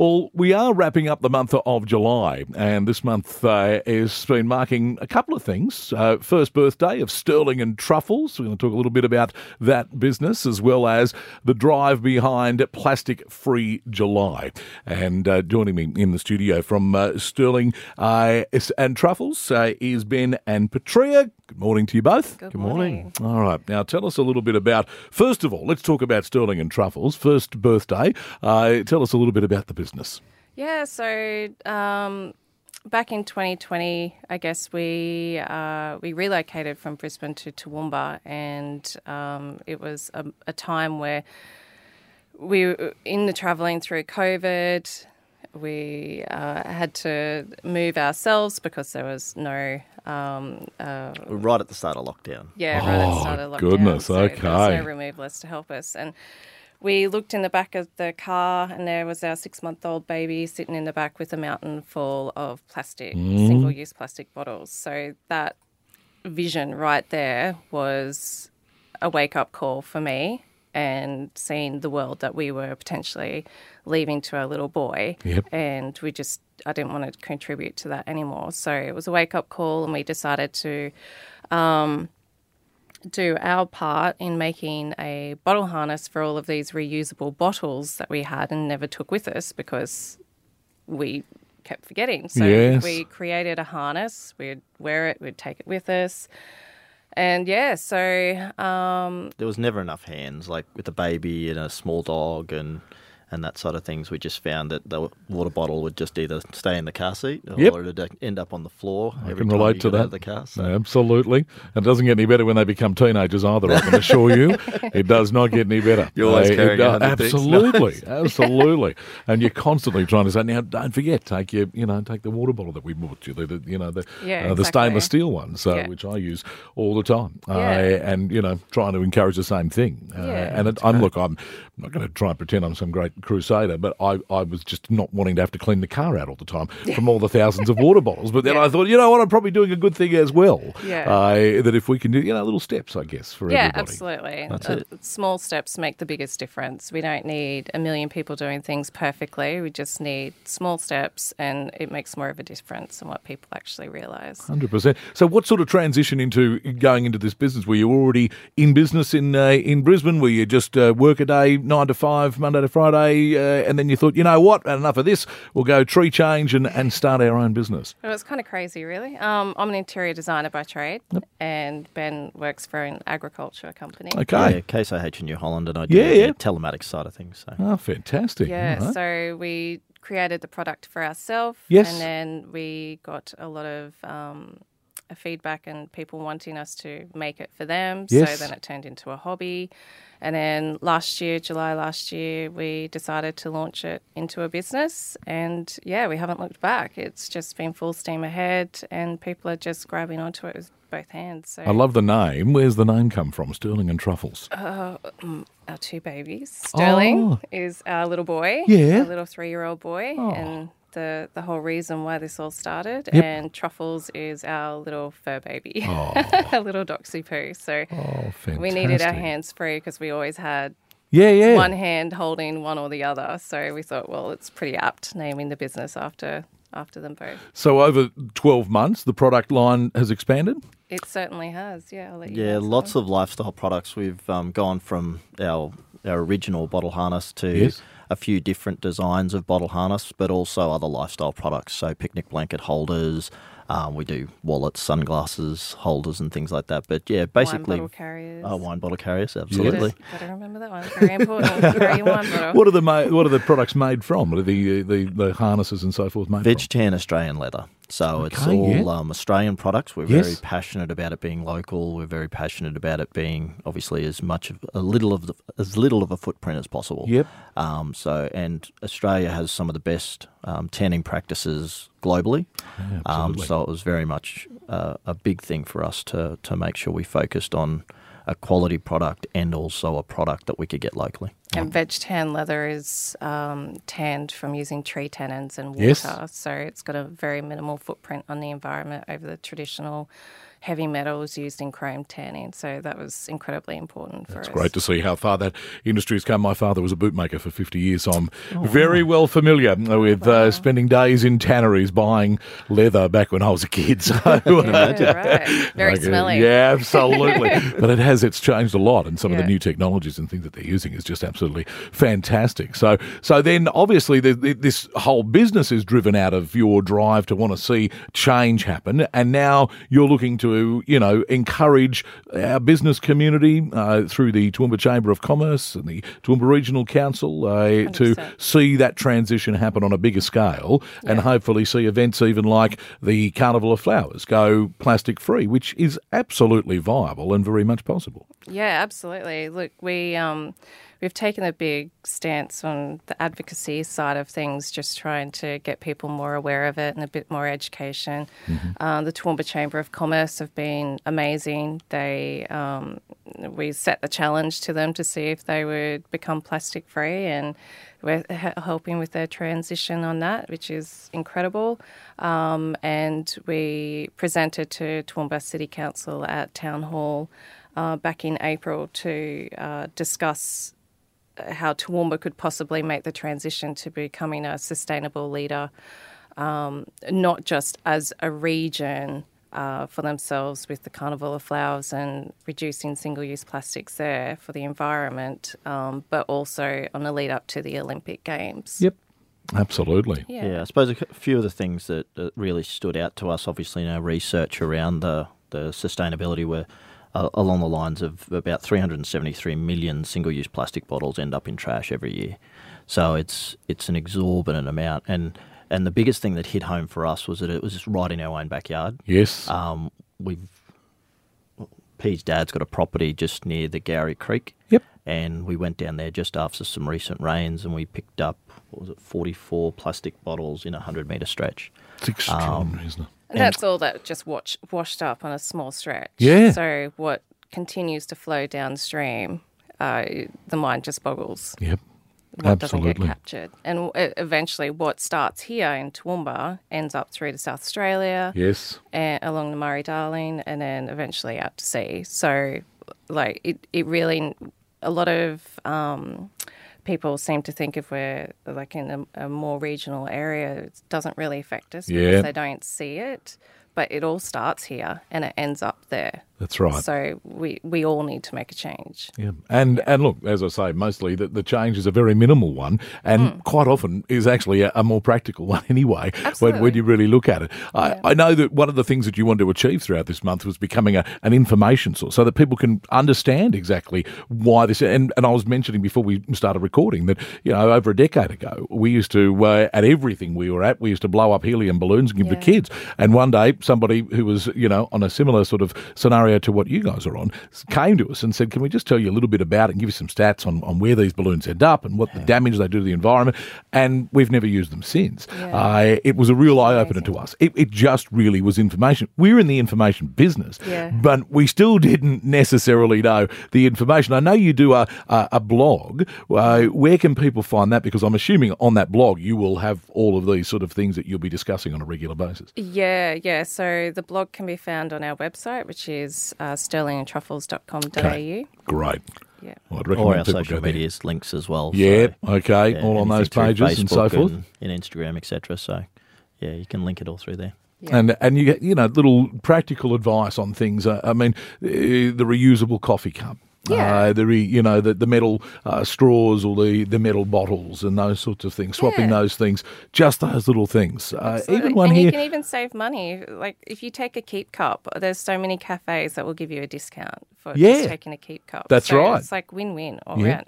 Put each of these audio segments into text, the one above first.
Well, we are wrapping up the month of July, and this month uh, has been marking a couple of things. Uh, first birthday of Stirling and Truffles. We're going to talk a little bit about that business as well as the drive behind Plastic Free July. And uh, joining me in the studio from uh, Stirling uh, and Truffles uh, is Ben and Petria. Good morning to you both. Good, morning. All right. Now, tell us a little bit about, first of all, let's talk about Stirling and Truffles. First birthday. Uh, tell us a little bit about the business. Yeah, so um, back in 2020, I guess we uh, we relocated from Brisbane to Toowoomba, and um, it was a, a, time where we were in the travelling through COVID. We uh, had to move ourselves because there was no um, uh, right at the start of lockdown. Yeah, right oh, at the start of lockdown. Goodness, so okay. There was no removalists to help us, and we looked in the back of the car, and there was our six-month-old baby sitting in the back with a mountain full of plastic, mm. single-use plastic bottles. So that vision right there was a wake-up call for me and seeing the world that we were potentially leaving to our little boy. Yep. And we just, I didn't want to contribute to that anymore. So it was a wake up call, and we decided to um, do our part in making a bottle harness for all of these reusable bottles that we had and never took with us because we kept forgetting. So yes. we created a harness, we'd wear it, we'd take it with us. And yeah, so um, there was never enough hands, like with a baby and a small dog and and that sort of things. We just found that the water bottle would just either stay in the car seat yep. or it'd end up on the floor. I can relate to that. the car, so. Absolutely. And it doesn't get any better when they become teenagers either, I can assure you. it does not get any better. You're always uh, carrying it, Absolutely. absolutely. And you're constantly trying to say, now, don't forget, take your, you know, take the water bottle that we bought you, the, the you know, the, yeah, uh, the stainless steel ones, uh, yeah. which I use all the time. Uh, yeah. and, you know, trying to encourage the same thing. Uh, yeah, and it, I'm, look, I'm not going to try and pretend I'm some great crusader, but I, I was just not wanting to have to clean the car out all the time from all the thousands of water bottles. But then yeah. I thought, you know what, I'm probably doing a good thing as well. Yeah. Uh, that if we can do, you know, little steps, I guess, for yeah, everybody. absolutely. That's uh, it. Small steps make the biggest difference. We don't need a million people doing things perfectly. We just need small steps, and it makes more of a difference than what people actually realise. 100%. So, what sort of transition into going into this business? Were you already in business in uh, in Brisbane? Were you just uh, work a day, nine to five, Monday to Friday, uh, and then you thought, you know what, enough of this, we'll go tree change and, and start our own business? It was kind of crazy, really. Um, I'm an interior designer by trade, yep. and Ben works for an agriculture company. Okay. Yeah, Case IH in New Holland, and I do yeah, yeah. the telematics side of things. So. Oh, fantastic. Yeah, right. so we created the product for ourselves. Yes. And then we got a lot of um, feedback and people wanting us to make it for them. Yes. So then it turned into a hobby. And then last year, July last year, we decided to launch it into a business. And yeah, we haven't looked back. It's just been full steam ahead, and people are just grabbing onto it with both hands. So. I love the name. Where's the name come from? Stirling and Truffles. Uh, our two babies. Stirling Oh. is our little boy, Yeah. little three-year-old boy, Oh. and the the whole reason why this all started. Yep. And Truffles is our little fur baby, Oh. our little doxy poo. So Oh, we needed our hands free because we always had Yeah, yeah. one hand holding one or the other. So we thought, well, it's pretty apt naming the business after after them both. So over 12 months, the product line has expanded? It certainly has. Yeah, I'll let you Yeah, lots that. of lifestyle products. We've um, gone from our our original bottle harness to Yes. A few different designs of bottle harness, but also other lifestyle products. So picnic blanket holders. Um, we do wallets, sunglasses, holders, and things like that. But yeah, basically, wine bottle carriers. oh, wine bottle carriers, absolutely. Better, better remember that one. Very important. Carry your wine bottle. What are the ma- what are the products made from? What are the, the, the harnesses and so forth made from? Vegetan Australian leather. So it's all yeah. um, Australian products. We're very passionate about it being local. We're very passionate about it being obviously as much of a little of the, as little of a footprint as possible. Yep. Um, so and Australia has some of the best um, tanning practices globally. Yeah, Um, so it was very much uh, a big thing for us to to make sure we focused on a quality product and also a product that we could get locally. And veg tan leather is um, tanned from using tree tannins and water, Yes. so it's got a very minimal footprint on the environment over the traditional heavy metals used in chrome tanning. So that was incredibly important for It's us. great to see how far that industry has come. My father was a bootmaker for 50 years, so I'm Oh, very well familiar with uh, spending days in tanneries buying leather back when I was a kid. So, Yeah, right. Very Okay, smelly. Yeah, absolutely. but it has, it's changed a lot. And some of the new technologies and things that they're using is just absolutely fantastic. So, so then obviously the, the, this whole business is driven out of your drive to want to see change happen. And now you're looking to, you know, encourage our business community uh, through the Toowoomba Chamber of Commerce and the Toowoomba Regional Council uh, to see that transition happen on a bigger scale and hopefully see events even like the Carnival of Flowers go plastic free, which is absolutely viable and very much possible. Yeah, absolutely. Look, we um, we've taken a big stance on the advocacy side of things, just trying to get people more aware of it and a bit more education. Uh, the Toowoomba Chamber of Commerce have been amazing. They um, we set the challenge to them to see if they would become plastic free, and we're helping with their transition on that, which is incredible. Um, and we presented to Toowoomba City Council at Town Hall uh, back in April to uh, discuss how Toowoomba could possibly make the transition to becoming a sustainable leader, um, not just as a region uh, for themselves with the Carnival of Flowers and reducing single use plastics there for the environment, um, but also on the lead up to the Olympic Games. Yep. Absolutely. Yeah. Yeah, I suppose a few of the things that, that really stood out to us, obviously, in our research around the, the sustainability were uh, along the lines of about 373 million single use plastic bottles end up in trash every year. So it's it's an exorbitant amount. And, and the biggest thing that hit home for us was that it was right in our own backyard. Yes. Um, we've P's dad's got a property just near the Gowrie Creek. Yep. And we went down there just after some recent rains and we picked up, what was it, 44 plastic bottles in a 100 metre stretch. It's extraordinary, isn't it? And that's all that just watch, washed up on a small stretch. Yeah. So what continues to flow downstream, uh, the mind just boggles. Yep. What doesn't get captured. And eventually, what starts here in Toowoomba ends up through to South Australia Yes. and along the Murray Darling and then eventually out to sea. So, like, it, it really, a lot of um, people seem to think if we're like in a, a more regional area, it doesn't really affect us Yeah. because they don't see it. But it all starts here and it ends up there. That's right. So we, we all need to make a change. Yeah. And and look, as I say, mostly the, the change is a very minimal one and quite often is actually a, a more practical one anyway when, when you really look at it. I, I know that one of the things that you wanted to achieve throughout this month was becoming a, an information source so that people can understand exactly why this and, and I was mentioning before we started recording that, you know, over a decade ago, we used to, uh, at everything we were at, we used to blow up helium balloons and give Yeah. the kids. And one day, somebody who was, you know, on a similar sort of scenario to what you guys are on came to us and said, Can we just tell you a little bit about it and give you some stats on, on where these balloons end up and what the damage they do to the environment? And we've never used them since. Yeah. Uh, it was a real eye opener to us. It, it just really was information. We're in the information business, Yeah. but we still didn't necessarily know the information. I know you do a, a, a blog. Uh, where can people find that? Because I'm assuming on that blog you will have all of these sort of things that you'll be discussing on a regular basis. Yeah, yeah. So the blog can be found on our website, which is uh, stirlingandtruffles.com.au. Okay. Great. Yeah. Well, I'd Or recommend our people social go there. medias links as well. Yeah, so, okay, yeah, all on those through pages and so Facebook forth. And, and Instagram, etc. So, yeah, you can link it all through there. Yeah. And and you get you know little practical advice on things. Uh, I mean, uh, the reusable coffee cup. Yeah. Uh, the re, you know the, the metal uh, straws or the, the metal bottles and those sorts of things. Swapping Yeah. those things, just those little things. Uh, even one and here. you can even save money. Like if you take a keep cup, there's so many cafes that will give you a discount for Yeah. just taking a keep cup. That's So right. It's like win-win all Yeah. round.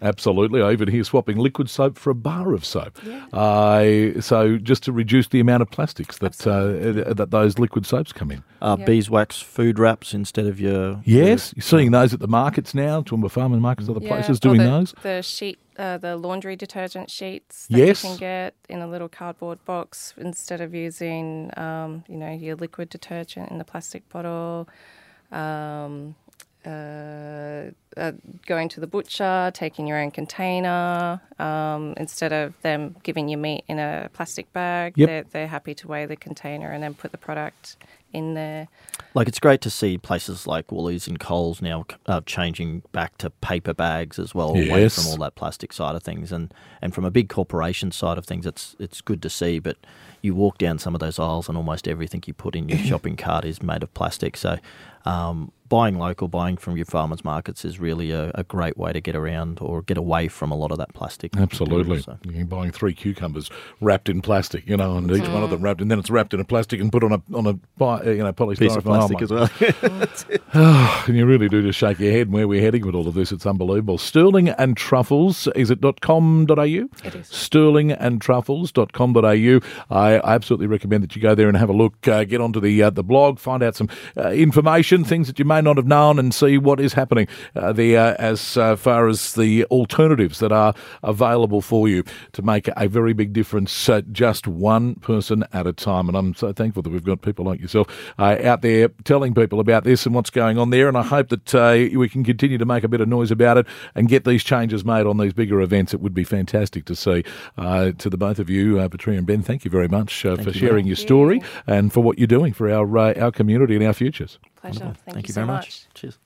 Absolutely. I even hear swapping liquid soap for a bar of soap. Yeah. Uh, so just to reduce the amount of plastics that uh, that those liquid soaps come in. Uh, Yeah. Beeswax food wraps instead of your. Yes, you're seeing those at the markets now, Toowoomba Farm and markets, other places or doing the, those. The sheet, uh, the laundry detergent sheets that Yes. you can get in a little cardboard box instead of using, um, you know, your liquid detergent in the plastic bottle. Um, uh, uh, going to the butcher, taking your own container, um, instead of them giving you meat in a plastic bag, Yep. they're, they're happy to weigh the container and then put the product in there. Like it's great to see places like Woolies and Coles now uh, changing back to paper bags as well, away from all that plastic side of things, and and from a big corporation side of things, it's it's good to see. But you walk down some of those aisles, and almost everything you put in your shopping cart is made of plastic. So. Um, buying local, buying from your farmers markets is really a, a great way to get around or get away from a lot of that plastic. Absolutely. So- You're buying three cucumbers wrapped in plastic, you know, and each one of them wrapped, and then it's wrapped in a plastic and put on a on a uh, you know polystyrene Piece of plastic as well. And you really do just shake your head where we're heading with all of this. It's unbelievable. Stirling and Truffles, is it .com.au? It is. stirlingandtruffles.com.au. I, I absolutely recommend that you go there and have a look. Uh, get onto the uh, the blog, find out some uh, information, things that you may not have known, and see what is happening uh, there as uh, far as the alternatives that are available for you to make a very big difference, uh, just one person at a time. And I'm so thankful that we've got people like yourself uh, out there telling people about this and what's going on there. And I hope that uh, we can continue to make a bit of noise about it and get these changes made on these bigger events. It would be fantastic to see. Uh, to the both of you, uh, Petria and Ben, thank you very much uh, for sharing your story and for what you're doing for our uh, our community and our futures. Pleasure. Thank, Thank you, you so very much. much. Cheers.